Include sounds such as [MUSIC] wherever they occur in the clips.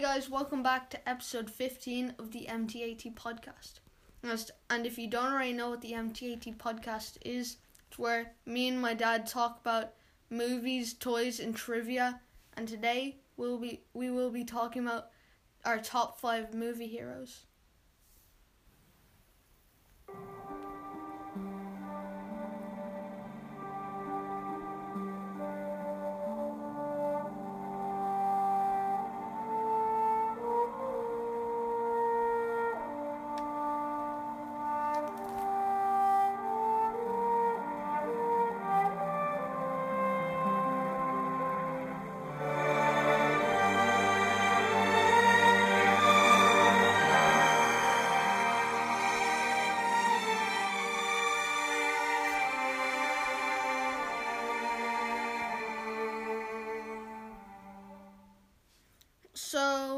guys, welcome back to episode 15 of the MTAT podcast. And if you don't already know what the MTAT podcast is, it's where me and my dad talk about movies, toys, and trivia. And today we'll be we will be talking about our top five movie heroes.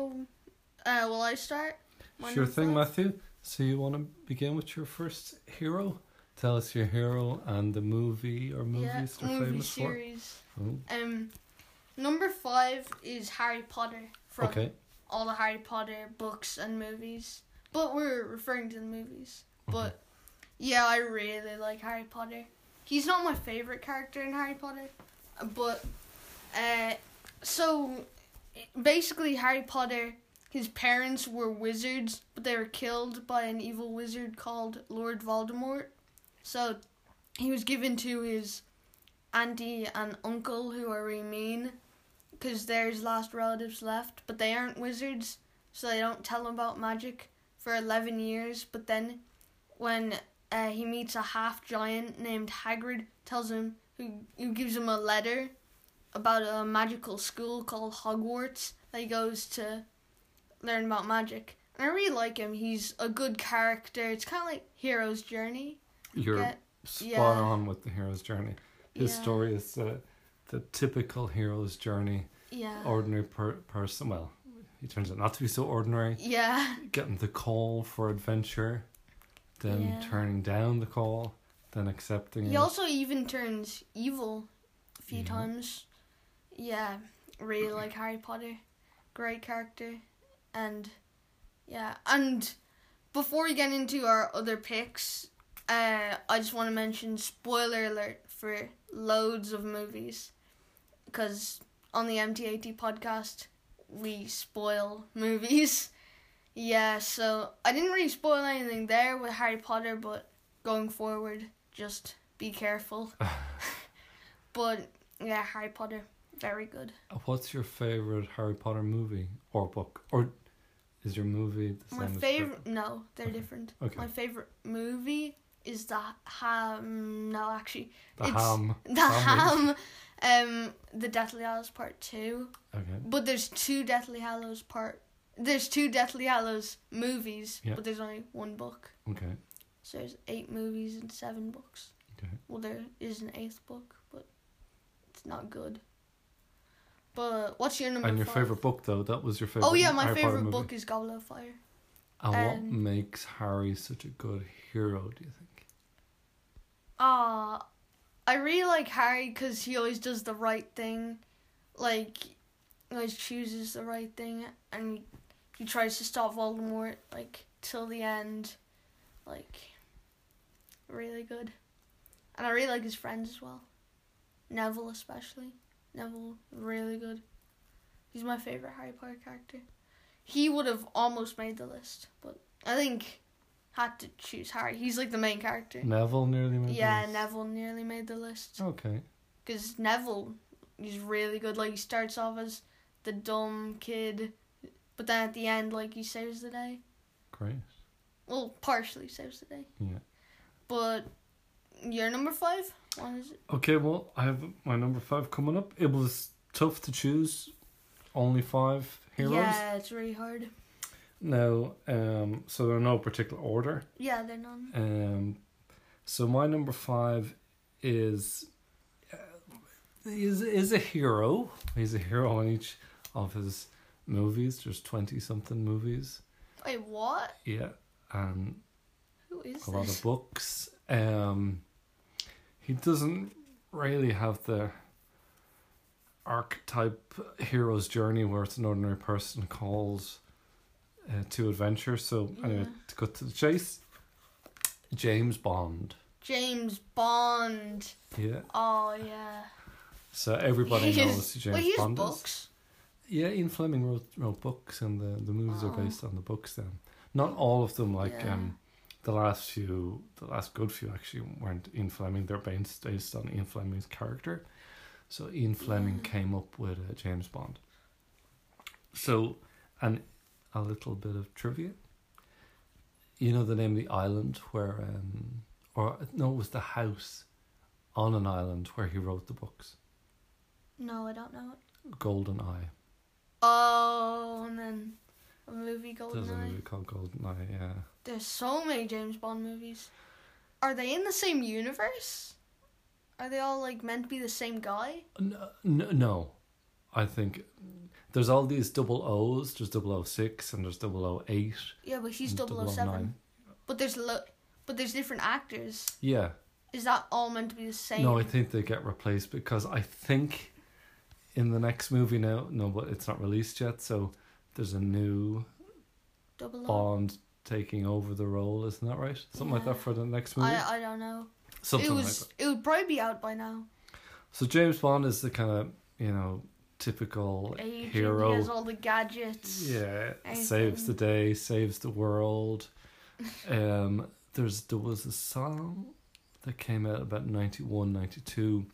So, uh, will I start? Sure thing, five? Matthew. So you want to begin with your first hero? Tell us your hero and the movie or movies yeah, they're movie famous series. for. Oh, Um, number five is Harry Potter from okay. all the Harry Potter books and movies. But we're referring to the movies. But yeah, I really like Harry Potter. He's not my favorite character in Harry Potter, but uh, so basically Harry Potter. His parents were wizards, but they were killed by an evil wizard called Lord Voldemort. So he was given to his auntie and uncle, who are really mean, because they're his last relatives left. But they aren't wizards, so they don't tell him about magic for 11 years. But then, when uh, he meets a half giant named Hagrid, tells him, who, who gives him a letter about a magical school called Hogwarts that he goes to learn about magic. And I really like him. He's a good character. It's kind of like Hero's Journey. You're spot yeah. on with the hero's journey. His Yeah. story is uh, the typical hero's journey. Yeah. Ordinary per- person. Well, he turns out not to be so ordinary. yeah. Getting the call for adventure, then turning down the call, then accepting He it. also even turns evil a few times. Yeah, really like Harry Potter. Great character. And yeah, and before we get into our other picks, uh, I just want to mention spoiler alert for loads of movies. Because on the MTAT podcast, we spoil movies. [LAUGHS] Yeah, so I didn't really spoil anything there with Harry Potter, but going forward, just be careful. [LAUGHS] but yeah, Harry Potter, very good. Uh, What's your favorite Harry Potter movie or book? Or is your movie the My same as favorite, no, they're Okay. different. Okay. My favorite movie is the ham. No, actually, the it's Ham? [LAUGHS] the Ham ham. Um, the Deathly Hallows Part Two. Okay. But there's two Deathly Hallows Part. There's two Deathly Hallows movies, Yeah. but there's only one book. Okay. So there's eight movies and seven books. Okay. Well, there is an eighth book, but it's not good. But what's your number? And your five? favorite book, though, that was your favorite. Oh yeah, my Harry favorite book is Goblet of Fire. And what um, makes Harry such a good hero? Do you think? Ah, I really like Harry because he always does the right thing. Like, he always chooses the right thing, and he, he tries to stop Voldemort like till the end. Like, really good. And I really like his friends as well. Neville especially. Neville really good. He's my favorite Harry Potter character. He would have almost made the list, but I think had to choose Harry. He's like the main character. Neville nearly made. the Yeah, list. Neville nearly made the list. Okay. Because Neville, he's really good. Like, he starts off as the dumb kid, but then at the end, like, he saves the day. Great. Well, partially saves the day. Yeah. But your number five? What is it? Okay. Well, I have my number five coming up. It was tough to choose. Only five heroes. Yeah, it's really hard. No, um, so they're no particular order. Yeah, they're none. Um, so my number five is uh, is is a hero. He's a hero in each of his movies. There's twenty something movies. Wait, what? Yeah, and Who is a lot of books. Um, he doesn't really have the archetype hero's journey where it's an ordinary person calls uh, to adventure. So anyway, Yeah. to cut to the chase, James Bond. James Bond. Yeah. Oh yeah. So everybody knows James has Bond is. books. Yeah, Ian Fleming wrote wrote books, and the the movies are Oh. based on the books. Then, not all of them. Like Yeah. um, the last few, the last good few actually weren't Ian Fleming. They're based based on Ian Fleming's character. So Ian Fleming Yeah. came up with uh, James Bond. So, and a little bit of trivia. You know the name of the island where, um, or no, it was the house on an island where he wrote the books. No, I don't know it. Golden Eye. Oh, and then a movie There's a movie called Golden Eye. Yeah. There's so many James Bond movies. Are they in the same universe? Are they all like meant to be the same guy? No, no, no. I think there's all these double O's. There's 006 and there's 008. Yeah, but he's and 007. 009. But there's lo- but there's different actors. Yeah. Is that all meant to be the same? No, I think they get replaced because I think in the next movie now, no, but it's not released yet. So there's a new Double Bond taking over the role. Isn't that right? Something like that for the next movie. I I don't know. Something it like was that. it would probably be out by now. So James Bond is the kind of you know typical Agent, hero. He has all the gadgets. Yeah, Anything. saves the day, saves the world. [LAUGHS] um, there's there was a song that came out about 91, 92.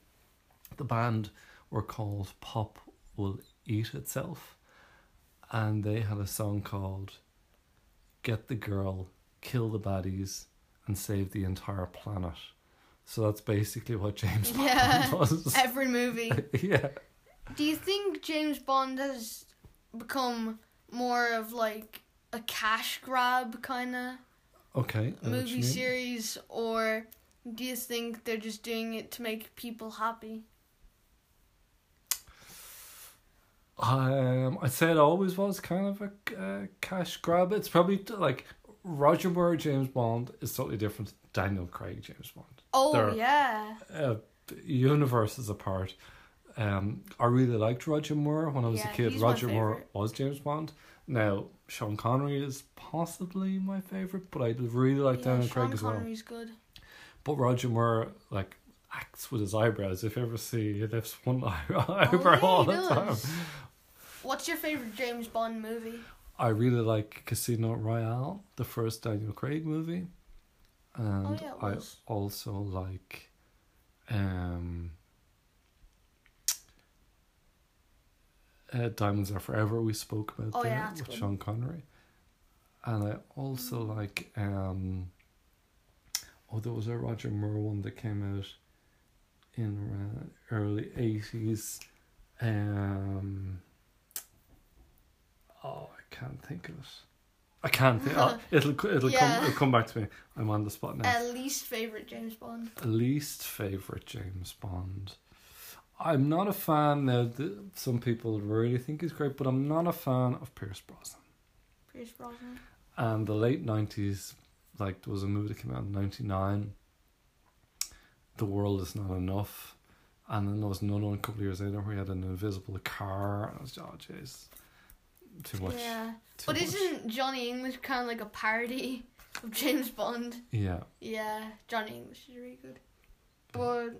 The band were called Pop Will Eat Itself, and they had a song called "Get the Girl, Kill the Baddies, and Save the Entire Planet." So that's basically what James Yeah. Bond [LAUGHS] was. Every movie. [LAUGHS] yeah. Do you think James Bond has become more of like a cash grab kind of Okay. I know what you movie series, or do you think they're just doing it to make people happy? Um, I'd say it always was kind of a uh, cash grab. It's probably like Roger Moore James Bond is totally different. to Daniel Craig James Bond. Oh They're- yeah, Uh, universes apart. Um, I really liked Roger Moore when I was Yeah, a kid. Roger Moore was James Bond. Now Sean Connery is possibly my favorite, but I really like yeah, Daniel Sean Craig as well. Connery's good. But Roger Moore like acts with his eyebrows. If you ever see, he lifts one [LAUGHS] eye- Oh, eyebrow yeah, all he the time. What's your favorite James Bond movie? I really like Casino Royale, the first Daniel Craig movie, and Oh, yeah, I also like, um, uh, Diamonds Are Forever. We spoke about Oh, there yeah, with good. Sean Connery, and I also Mm. like um. Oh, there was a Roger Moore one that came out in uh, early eighties. Um. Oh, I can't think of it. I can't think. oh, [LAUGHS] it'll it'll Yeah. come it'll come back to me. I'm on the spot now. At least favorite James Bond. Least favorite James Bond. I'm not a fan. Now, some people really think he's great, but I'm not a fan of Pierce Brosnan. Pierce Brosnan. And the late nineties, like there was a movie that came out in ninety nine. The world is not enough, and then there was another one a couple of years later where he had an invisible car. And I was, oh jeez, too much. Yeah, too but much. isn't Johnny English kind of like a parody of James Bond? Yeah. Yeah, Johnny English is really good. But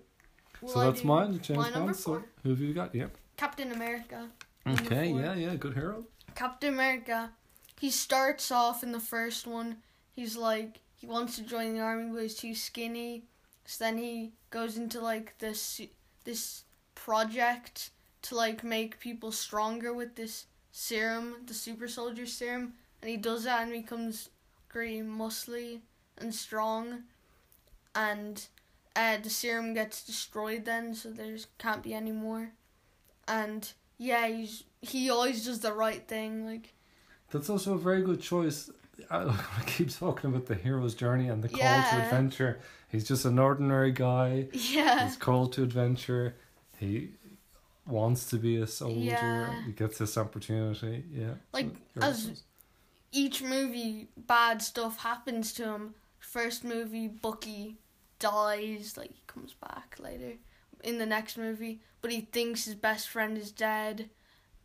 So I that's mine, James my Bond. So who have you got? Yep. Captain America. Okay. Yeah. Yeah. Good hero. Captain America, he starts off in the first one. He's like he wants to join the army, but he's too skinny. So then he goes into like this this project to like make people stronger with this serum, the super soldier serum, and he does that and becomes very muscly and strong. And uh, the serum gets destroyed then, so there's can't be any more. And yeah, he's he always does the right thing. Like That's also a very good choice. I, [LAUGHS] I keep talking about the hero's journey and the call to adventure. He's just an ordinary guy. [LAUGHS] yeah, He's called to adventure. He wants to be a soldier. Yeah. He gets this opportunity. Yeah. Like, as- each movie bad stuff happens to him. First movie Bucky dies, like he comes back later. in the next movie, but he thinks his best friend is dead,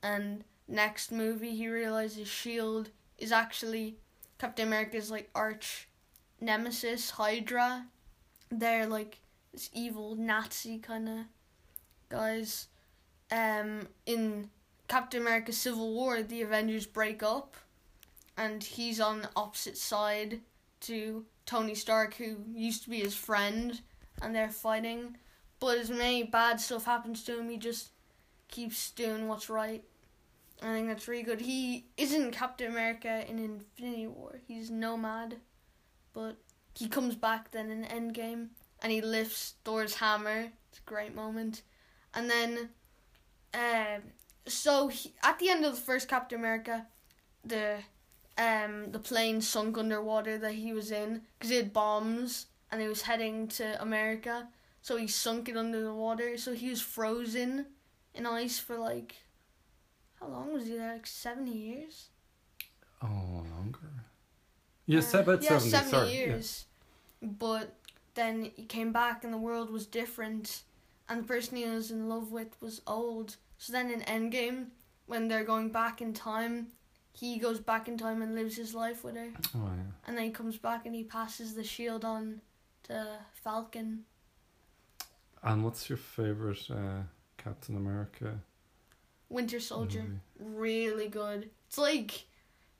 and next movie he realizes Shield is actually Captain America's like arch nemesis Hydra. They're like this evil Nazi kind of guys. Um, in Captain America Civil War, the Avengers break up, and he's on the opposite side to Tony Stark, who used to be his friend, and they're fighting. But as many bad stuff happens to him, he just keeps doing what's right. I think that's really good. He isn't Captain America in Infinity War. He's Nomad, but he comes back then in Endgame, and he lifts Thor's hammer. It's a great moment, and then, um, so he, at the end of the first Captain America, the um the plane sunk underwater that he was in because it had bombs and he was heading to America. So he sunk it under the water. So he was frozen in ice for like how long was he there? Like seventy years. Oh, longer. Yes, Uh, about yeah, 70, 70 sorry. yeah. years. But then he came back and the world was different, and the person he was in love with was old. So then in Endgame, when they're going back in time, he goes back in time and lives his life with her, Oh, yeah. and then he comes back and he passes the shield on to Falcon. And what's your favorite uh, Captain America Winter Soldier, movie? really good. It's like,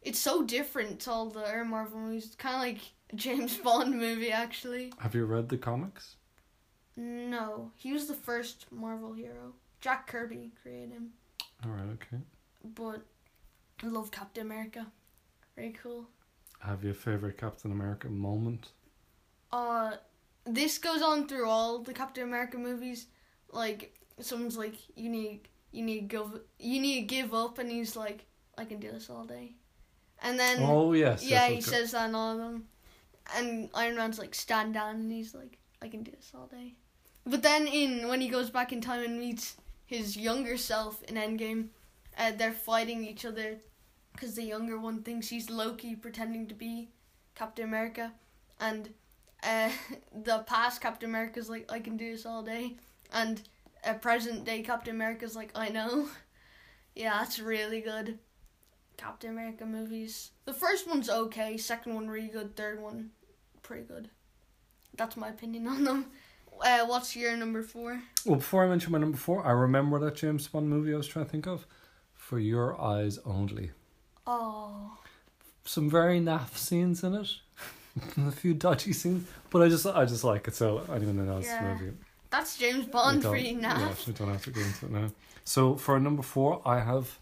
it's so different to all the other Marvel movies. It's kind of like a James [LAUGHS] Bond movie, actually. Have you read the comics? No, he was the first Marvel hero. Jack Kirby created him, All right, okay. but I love Captain America. Very cool. Have your favorite Captain America moment? Uh, this goes on through all the Captain America movies. Like someone's like, you need, you need to give, you need to give up, and he's like, I can do this all day. And then oh yes. yeah, he says that in all of them. And Iron Man's like, stand down, and he's like, I can do this all day. But then in when he goes back in time and meets his younger self in Endgame, uh, they're fighting each other because the younger one thinks he's Loki pretending to be Captain America, and uh, [LAUGHS] the past Captain America's like, I can do this all day, and uh, present day Captain America's like, I know. [LAUGHS] yeah, that's really good. Captain America movies. The first one's okay, second one really good, third one pretty good. That's my opinion [LAUGHS] on them. Uh, what's your number four? Well, before I mention my number four, I remember that James Bond movie I was trying to think of. For Your Eyes Only. Oh, Some very naff scenes in it. [LAUGHS] a few dodgy scenes. But I just I just like it, so anyone who knows Yeah. the movie. that's James Bond for you now. Yeah, we don't have to go into it now. So for number four, I have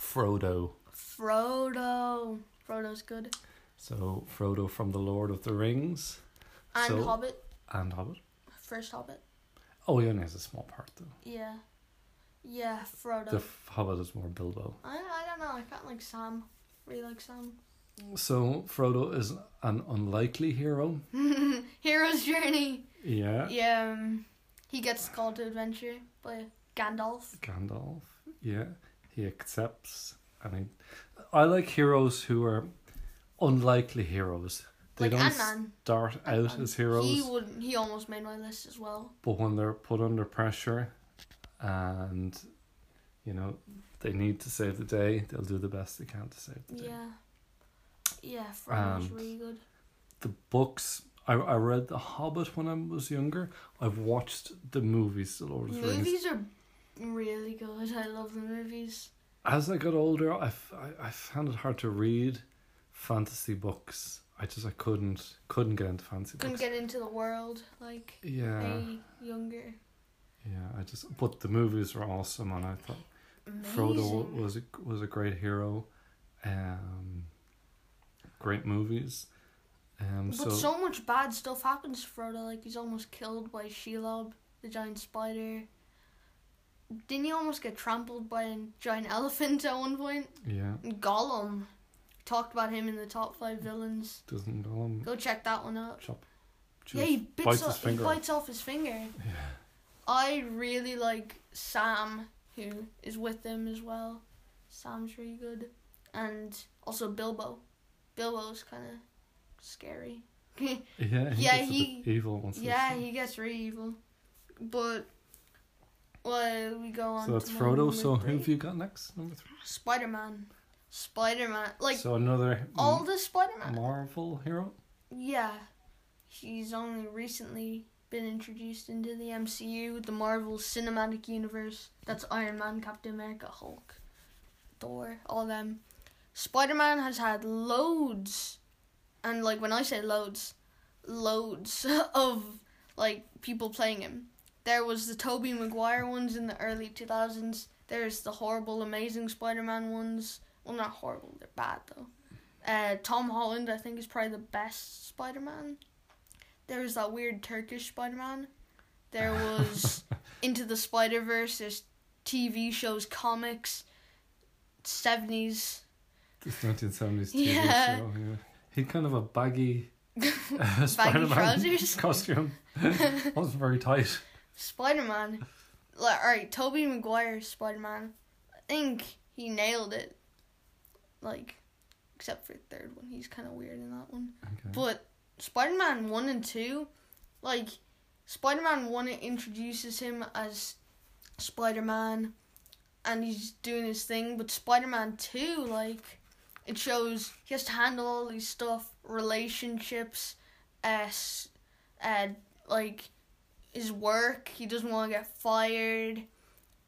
Frodo. Frodo. Frodo's good. So Frodo from the Lord of the Rings And So- Hobbit. and Hobbit. First Hobbit. Oh, he only has a small part though. Yeah. Yeah, Frodo. The f- Hobbit is more Bilbo. I, I don't know. I can't like Sam. Really like Sam. So Frodo is an unlikely hero. [LAUGHS] Hero's Journey. Yeah. Yeah. Um, he gets called to adventure by Gandalf. Gandalf. Yeah. He accepts and he, I like heroes who are unlikely heroes. They Like don't Ant Man. start out as heroes. He would. He almost made my list as well. but when they're put under pressure and you know they need to save the day they'll do the best they can to save the day Yeah. Yeah, Frodo's And- really good. the books I, I read the hobbit when i was younger i've watched the movies the lord of the rings Movies are really good. I love the movies. as i got older I, f- I, I found it hard to read fantasy books i just i couldn't couldn't get into fantasy Couldn't books get into the world like yeah a younger. yeah i just but the movies were awesome and i thought Frodo was a, was a great hero. Um, great movies. Um, But so, so, much bad stuff happens to Frodo. Like he's almost killed by Shelob, the giant spider. Didn't he almost get trampled by a giant [LAUGHS] elephant at one point? yeah, And Gollum. Talked about him in the top five villains. doesn't Gollum Go check that one out. chop? yeah, he bits bites off, his finger He off. bites off his finger. Yeah, I really like Sam, who is with them as well. Sam's really good, and also Bilbo. Bilbo's kind of scary. [LAUGHS] yeah, he Yeah, gets a bit he- evil once. yeah, he gets really evil, but well, we go on. So that's Frodo. So who have you got next? Number three. Spider Man. Spider Man. Like so another all the Spider Man. Marvel hero. Yeah. He's only recently been introduced into the MCU, the Marvel Cinematic Universe. That's Iron Man, Captain America, Hulk, Thor, all them. Spider Man has had loads, and like when I say loads, loads [LAUGHS] of like people playing him. There was the Tobey Maguire ones in the early 2000s. There's the horrible, amazing Spider Man ones. Well, not horrible, they're bad though. Uh, Tom Holland, I think, is probably the best Spider Man. There was that weird Turkish Spider Man. There was [LAUGHS] Into the Spider Verse. There's TV shows, comics, seventies. This 1970s TV Yeah. show. Yeah. He kind of a baggy [LAUGHS] uh, Spider-Man trousers. [LAUGHS] costume. wasn't very tight. Spider Man. Like, alright, Tobey Maguire Spider Man. I think he nailed it. Like, except for the third one, he's kind of weird in that one. Okay. But Spider Man 1 and 2, like, Spider Man 1 it introduces him as Spider Man and he's doing his thing, but Spider Man 2, like, it shows he has to handle all these stuff, relationships, uh, s- uh, like, his work, he doesn't want to get fired.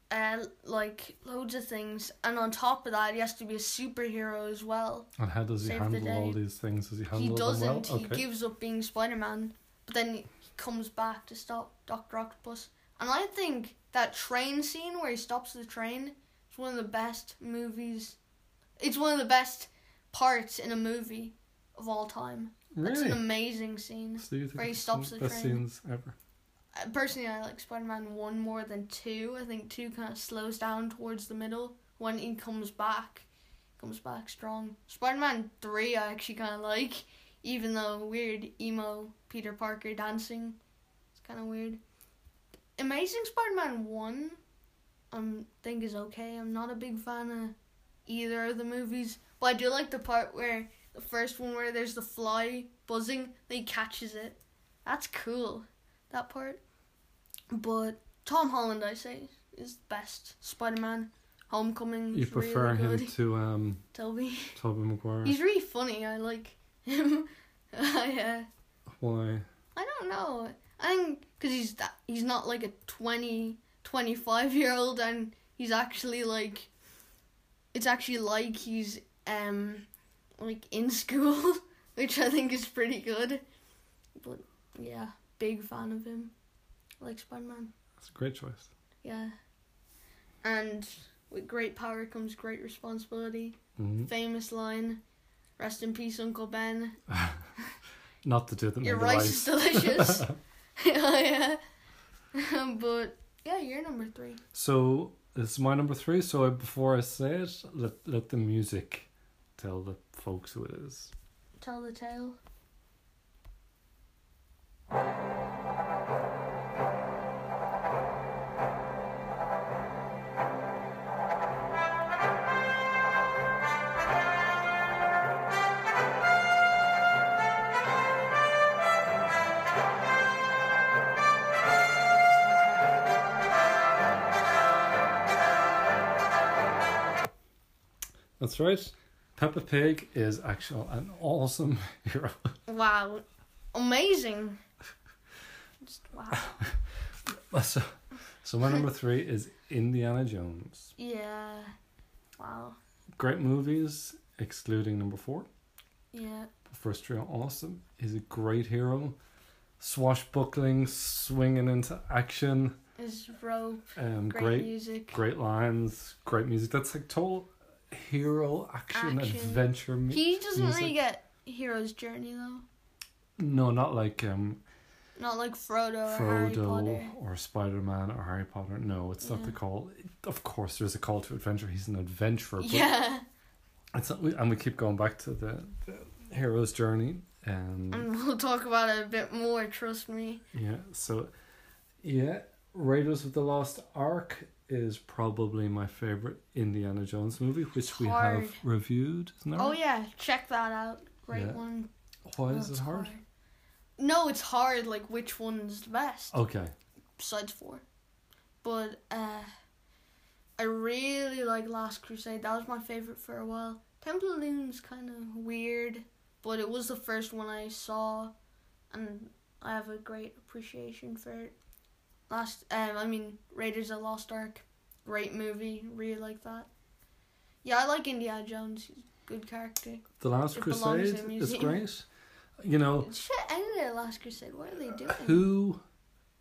Uh, like loads of things, and on top of that, he has to be a superhero as well. And how does he Save handle all these things? Does he handle He them doesn't. well? He gives up being Spider Man, but then he comes back to stop Doctor Octopus. And I think that train scene where he stops the train is one of the best movies. It's one of the best parts in a movie of all time. Really? an amazing scene. So where he stops the of best train. scenes ever? Personally, I like Spider Man 1 more than 2. I think 2 kind of slows down towards the middle when he comes back. Comes back strong. Spider Man 3, I actually kind of like, even though weird emo Peter Parker dancing. It's kind of weird. Amazing Spider Man 1, I think is okay. I'm not a big fan of either of the movies, but I do like the part where the first one where there's the fly buzzing, then he catches it. That's cool, that part. But Tom Holland, I say, is the best Spider Man. Homecoming. You prefer really him to um, Toby. Tobey Maguire? He's really funny. I like him. [LAUGHS] I, uh, Why? I don't know. I think because he's that he's not like a 20, 25 year old, and he's actually like, it's actually like he's um, like in [LAUGHS] school, which I think is pretty good. But yeah, big fan of him. Like Spider Man. That's a great choice. Yeah. And with great power comes great responsibility. hmm Famous line. Rest in peace, Uncle Ben. [LAUGHS] Not the two that Your rice is delicious. [LAUGHS] [LAUGHS] yeah, yeah. but yeah, you're number three. So it's my number three. So before I say it, let let the music tell the folks who it is. Tell the tale. That's right. Peppa Pig is actually an awesome [LAUGHS] hero. Wow, amazing. Just wow. [LAUGHS] so, so my number three is Indiana Jones. Yeah. Wow. Great movies, excluding number four. Yeah. First trio, awesome. He's a great hero. Swashbuckling, swinging into action. His rope. Um, Great, great, music. great lines, great music. That's like total hero action, Action. adventure. mu- He doesn't music. really get hero's journey though. No, not like um, Not like Frodo or Frodo Potter. or Spider Man or Harry Potter. No, it's not Yeah. the call. Of course, there's a call to adventure. He's an adventurer. But Yeah. It's not, and we keep going back to the, the hero's journey. Um, And we'll talk about it a bit more, trust me. yeah, so yeah, Raiders of the Lost Ark is probably my favorite Indiana Jones movie, which we hard. have reviewed. Isn't that Oh right? yeah, check that out. Great Yeah. one. Why Oh, is it hard? No, it's hard. Like which one's the best? Okay, Besides four, but uh, I really like Last Crusade. That was my favorite for a while. Temple of Doom's kind of weird, but it was the first one I saw, and I have a great appreciation for it. Last, um, I mean, Raiders of the Lost Ark, great movie. Really like that. Yeah, I like Indiana Jones. He's a good character. The Last It Crusade is great. You know, Shit ended at the Last Crusade. What are they doing? who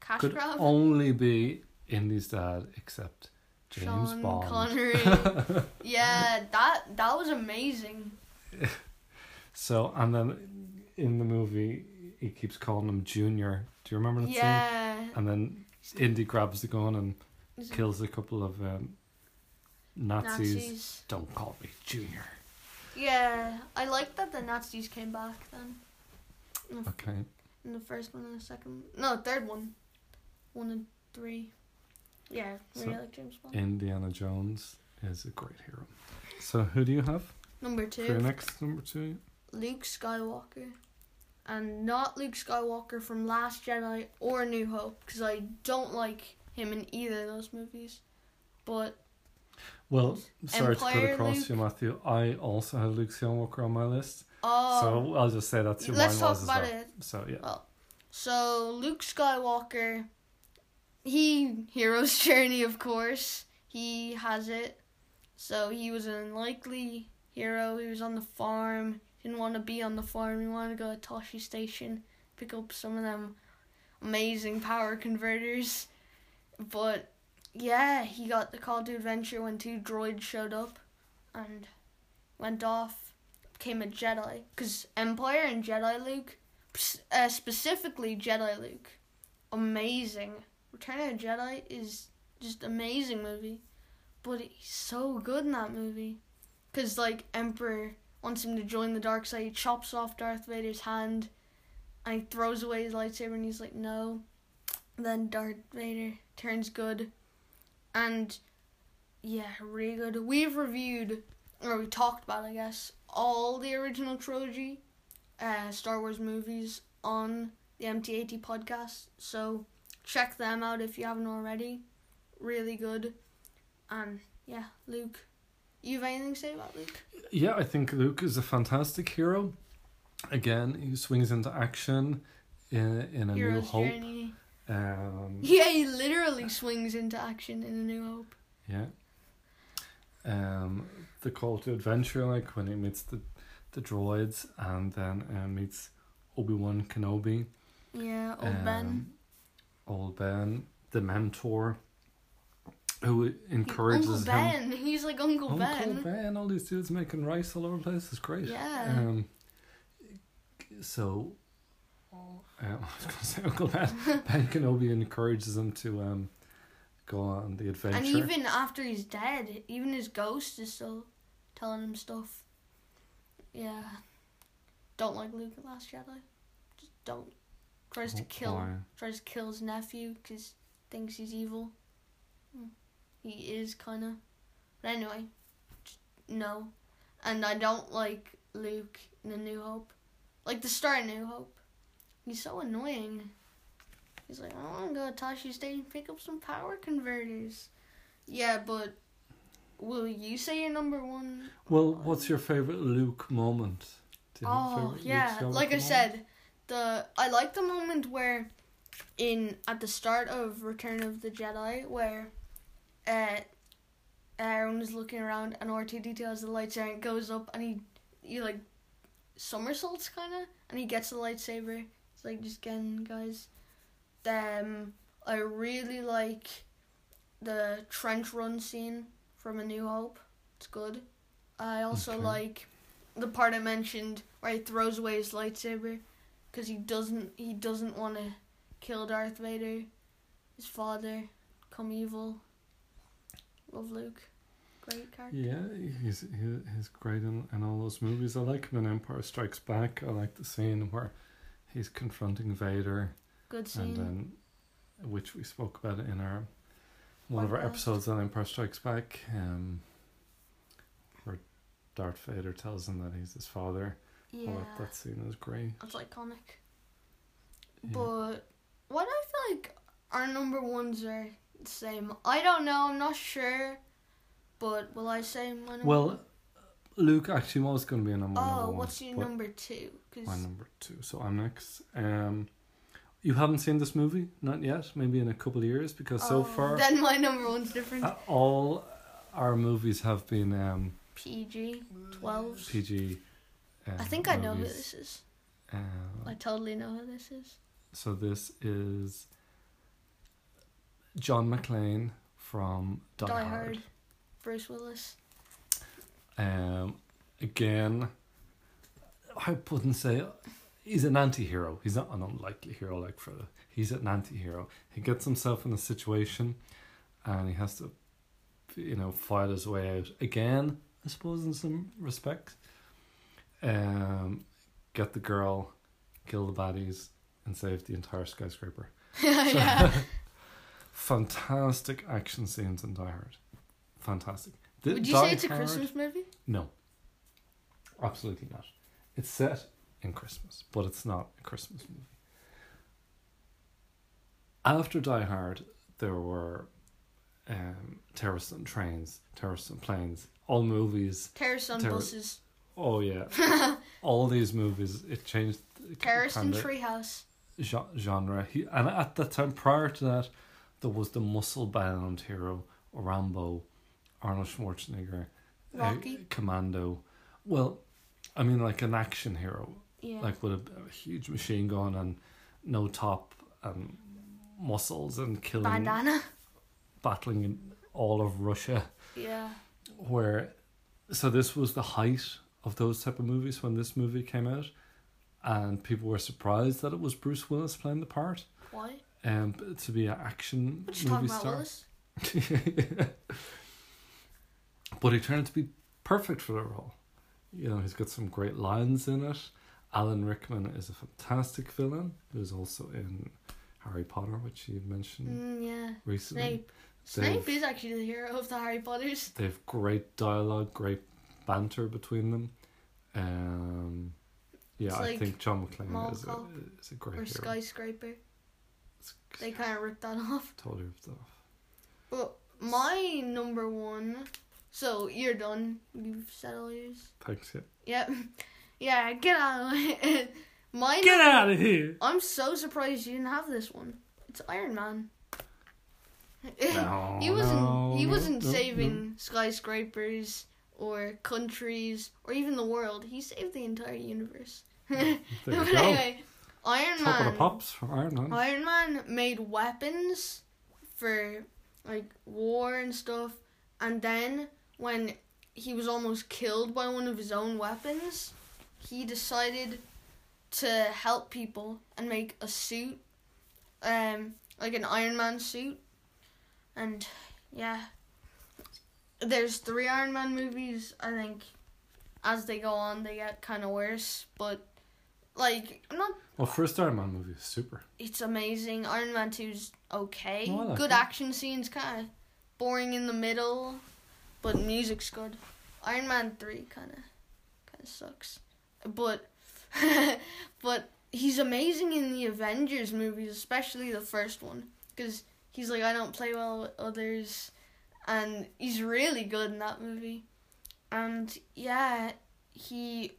Cash could grab? only be Indy's dad except James Sean Bond? Connery. [LAUGHS] yeah, that that was amazing. [LAUGHS] So, and then in the movie, he keeps calling him Junior. Do you remember that scene? Yeah. And then Indy grabs the gun and Is it kills a couple of um, Nazis. Nazis. Don't call me Junior. Yeah, I like that the Nazis came back then. In the, Okay. in the first one and the second, no, third one, one and three. Yeah, really So, like James Bond. Indiana Jones is a great hero. So, who do you have Number for your two, next number two? Luke Skywalker, and not Luke Skywalker from Last Jedi or New Hope, because I don't like him in either of those movies. But Well, sorry to Empire cut across Luke. you, Matthew. I also had Luke Skywalker on my list. oh, so, I'll just say that's who let's talk about well. it. So, yeah. Oh. So Luke Skywalker, he hero's [LAUGHS] journey, of course. He has it. So he was an unlikely hero. He was on the farm. Didn't want to be on the farm. He wanted to go to Tosche Station, pick up some of them amazing power converters. But yeah, he got the call to adventure when two droids showed up, and went off. Became a Jedi. Cause Empire and Jedi Luke uh, specifically Jedi Luke, amazing. Return of the Jedi is just amazing movie, but he's so good in that movie, cause like Emperor wants him to join the dark side, he chops off Darth Vader's hand, and he throws away his lightsaber, and he's like no. Then Darth Vader turns good, and yeah, really good. We've reviewed or we talked about, I guess, all the original trilogy uh, Star Wars movies on the MTAT podcast. So check them out if you haven't already. Really good. And yeah, Luke. You have anything to say about Luke? Yeah, I think Luke is a fantastic hero. Again, he swings into action in, in A New Hope. Journey. Um, [LAUGHS] Yeah, he literally swings into action in A New Hope. Yeah. Um, the call to adventure, like when he meets the the droids and then uh, meets Obi Wan Kenobi. Yeah, old Ben. um, Old Ben, the mentor, who encourages Uncle him. Ben. He's like Uncle, Uncle Ben. Uncle Ben. all these dudes making rice all over the place. It's great. Yeah. Um, so, uh, [LAUGHS] I was going to say Uncle Ben. [LAUGHS] ben Kenobi encourages him to um, go on the adventure. And even after he's dead, even his ghost is still telling him stuff. Yeah. Don't like Luke at Last Jedi. Just don't. Tries to kill. boy. Tries to kill his nephew because thinks he's evil. Hmm. He is kind of. But anyway, no. And I don't like Luke in A New Hope. Like the start of New Hope. He's so annoying. He's like, oh, I want to go to Tosche Station and pick up some power converters. Yeah, but will you say your number one? Well, what's your favorite Luke moment? You Oh yeah, like I moment? said, the I like the moment where, in at the start of Return of the Jedi, where, uh, Aaron is looking around and R two D two has the lightsaber and goes up and he, he like, somersaults kind of and he gets the lightsaber. It's like just getting guys. Um, I really like the trench run scene from A New Hope. It's good. I also Okay. like the part I mentioned where he throws away his lightsaber because he doesn't he doesn't want to kill Darth Vader, his father, come evil. Love Luke, great character. Yeah, he's he, he's great in, in all those movies. I like him in Empire Strikes Back. I like the scene where he's confronting Vader, Good scene. and then which we spoke about in our one of our episodes on Empire Strikes Back, um, where Darth Vader tells him that he's his father. yeah, like that scene. is great. that's iconic. Yeah. But what I feel like our number ones are same. I don't know. I'm not sure. But will I say my number? Well, Luke actually was going to be a number oh, number one. what's your number two? Cause My number two. So I'm next. Um, you haven't seen this movie, not yet. Maybe in a couple of years, because so Oh, far then my number one's different. uh, all our movies have been um, PG, 12. PG. Um, I think I know who this is. Uh, I totally know who this is. so this is John McClane from Die, Die Hard. Hard. Bruce Willis. Um, again, I wouldn't say he's an anti-hero. He's not an unlikely hero like Frodo. He's an anti-hero. He gets himself in a situation, and he has to, you know, fight his way out again. I suppose in some respects. Um, get the girl, kill the baddies, and save the entire skyscraper. [LAUGHS] yeah. [LAUGHS] Fantastic action scenes in Die Hard. Fantastic. The Would you Die say it's a Christmas movie? No. Absolutely not. It's set in Christmas, but it's not a Christmas movie. After Die Hard, there were um, Terrorists on Trains, Terrorists on Planes, all movies. Terrorists on Terror- Buses. Oh, yeah. [LAUGHS] all these movies, it changed the Terrorist in Treehouse. genre. He, and at the time, prior to that, there was the muscle bound hero, Rambo, Arnold Schwarzenegger, uh, Rocky. Commando. Well, I mean, like an action hero, Yeah. like with a, a huge machine gun and no top and muscles and killing, Bandana. battling in all of Russia. Yeah. Where, so this was the height of those type of movies when this movie came out, and people were surprised that it was Bruce Willis playing the part. Why? Um, to be an action What you movie star. [LAUGHS] But he turned out to be perfect for the role. You know, he's got some great lines in it. Alan Rickman is a fantastic villain who's also in Harry Potter, which you mentioned Mm, yeah. recently. Snape. They've- Snape is actually the hero of the Harry Potters. They've great dialogue, great banter between them. Um, yeah, It's I think John McClane is a, is a great Or hero. Skyscraper. They kind of ripped that [LAUGHS] off. totally ripped off. But my number one. So you're done. You've said all yours. Thanks. Yeah. Yep. [LAUGHS] Yeah, get out of [LAUGHS] it. My Get number- out of here! I'm so surprised you didn't have this one. It's Iron Man. No, he wasn't. no, he wasn't no, saving skyscrapers or countries or even the world. He saved the entire universe. But go. anyway, Iron Top of Man. the pops for Iron Man. Iron Man made weapons for like war and stuff, and then when he was almost killed by one of his own weapons, he decided to help people and make a suit, um, like an Iron Man suit, and yeah. There's three Iron Man movies. I think as they go on, they get kind of worse, but like I'm not Well, first Iron Man movie is super. it's amazing. Iron Man 2's okay. Oh, like good it. action scenes, kind of boring in the middle, but music's good. Iron Man 3 kind of kind of sucks. But [LAUGHS] but he's amazing in the Avengers movies, especially the first one cuz he's like I don't play well with others and he's really good in that movie. And yeah, he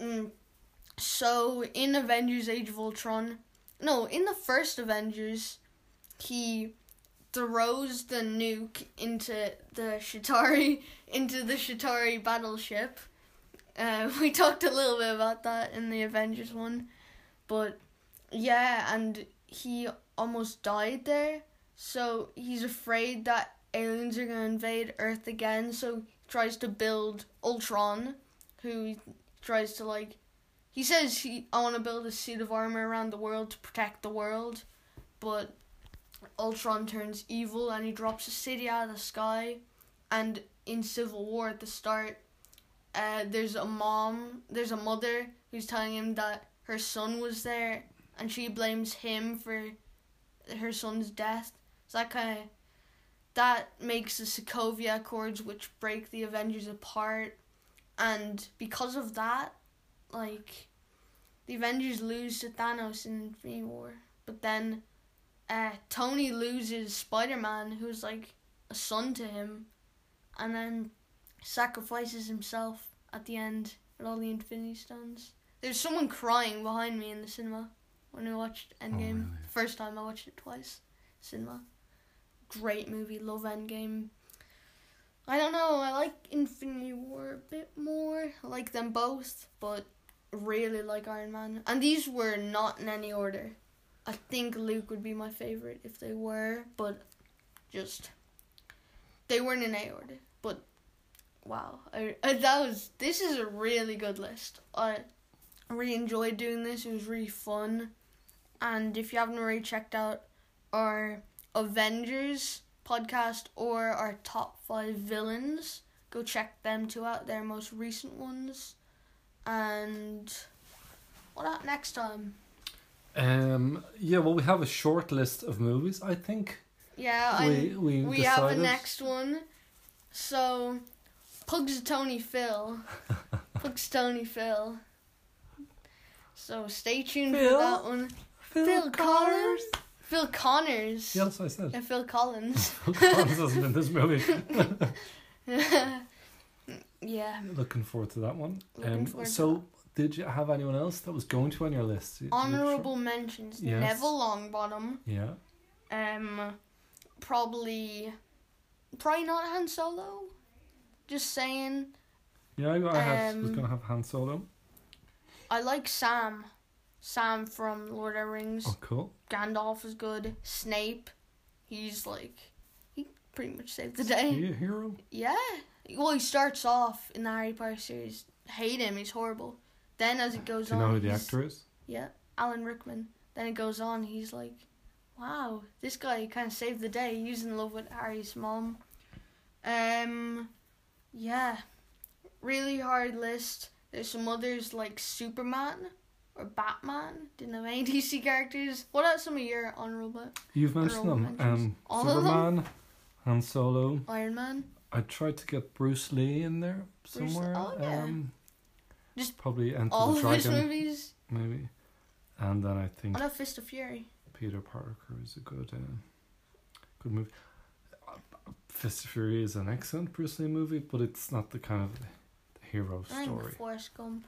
mm, so in Avengers Age of Ultron, no, in the first Avengers, he throws the nuke into the Chitauri [LAUGHS] into the Chitauri battleship. Uh, [LAUGHS] we talked a little bit about that in the Avengers one, but yeah, and he almost died there. So he's afraid that aliens are gonna invade Earth again. So he tries to build Ultron, who tries to like he says he I want to build a suit of armor around the world to protect the world, but Ultron turns evil and he drops a city out of the sky. And in Civil War at the start, uh, there's a mom, there's a mother who's telling him that her son was there, and she blames him for her son's death. So that kind of that makes the Sokovia Accords, which break the Avengers apart, and because of that, like the Avengers lose to Thanos in Infinity War, but then uh, Tony loses Spider Man, who's like a son to him, and then sacrifices himself at the end with all the Infinity Stones. There's someone crying behind me in the cinema when I watched Endgame. really? First time I watched it twice, cinema. Great movie, love Endgame. I don't know, I like Infinity War a bit more. I like them both, but really like Iron Man. And these were not in any order. I think Luke would be my favorite if they were, but just they weren't in any order. But wow, I, I that was this is a really good list. I really enjoyed doing this. It was really fun. And if you haven't already checked out our Avengers podcast or our top five villains, go check them two out. They're most recent ones. And what about next time? Um, yeah, well, we have a short list of movies. I think Yeah, we we we have a next one. So, Punxsutawney Phil. [LAUGHS] Punxsutawney Phil. So stay tuned Phil? for that one. Phil Connors. Phil Connors. Yeah, that's what I said. And Phil Collins. [LAUGHS] Phil Collins isn't in this movie. [LAUGHS] yeah. Looking forward to that one. Looking Um, forward to so, did you have anyone else that was going to on your list? Honorable mentions. Yes. Neville Longbottom. Yeah. Um, probably, probably not Han Solo. Just saying. Yeah, I, I had, was Um, going to have Han Solo. I like Sam. Sam from Lord of the Rings. Oh, cool. Gandalf is good. Snape, he's like, he pretty much saved the day. He a hero? Yeah. Well, he starts off in the Harry Potter series. Hate him. He's horrible. Then as it goes on. Do you on, know who the actor is? Yeah, Alan Rickman. Then it goes on. He's like, wow, this guy kind of saved the day. He's in love with Harry's mom. Um, yeah, really hard list. There's some others like Superman or Batman. Didn't have any DC [LAUGHS] characters. What are some of your honorable? You've mentioned them. mentions. Um, All of them? Superman, Han Solo. Iron Man. I tried to get Bruce Lee in there Bruce- somewhere. oh, yeah. Um, Just probably Enter All the of his Dragon, movies. maybe. And then I think What about Fist of Fury? Peter Parker is a good, uh, good movie. Uh, Fist of Fury is an excellent Bruce Lee movie, but it's not the kind of hero I think story. Forrest Gump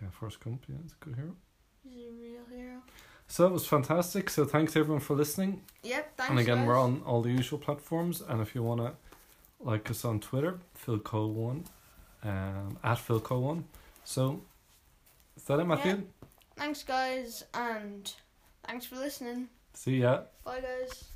Yeah, Forrest Gump, yeah, it's a good hero. He's a real hero. So it was fantastic. So thanks everyone for listening. Yep, thanks. and again, guys. we're on all the usual platforms. And if you want to like us on Twitter, PhilCo1, um, at PhilCo1. So, is that it, Matthew? Yeah. Thanks, guys, and thanks for listening. See ya. Bye, guys.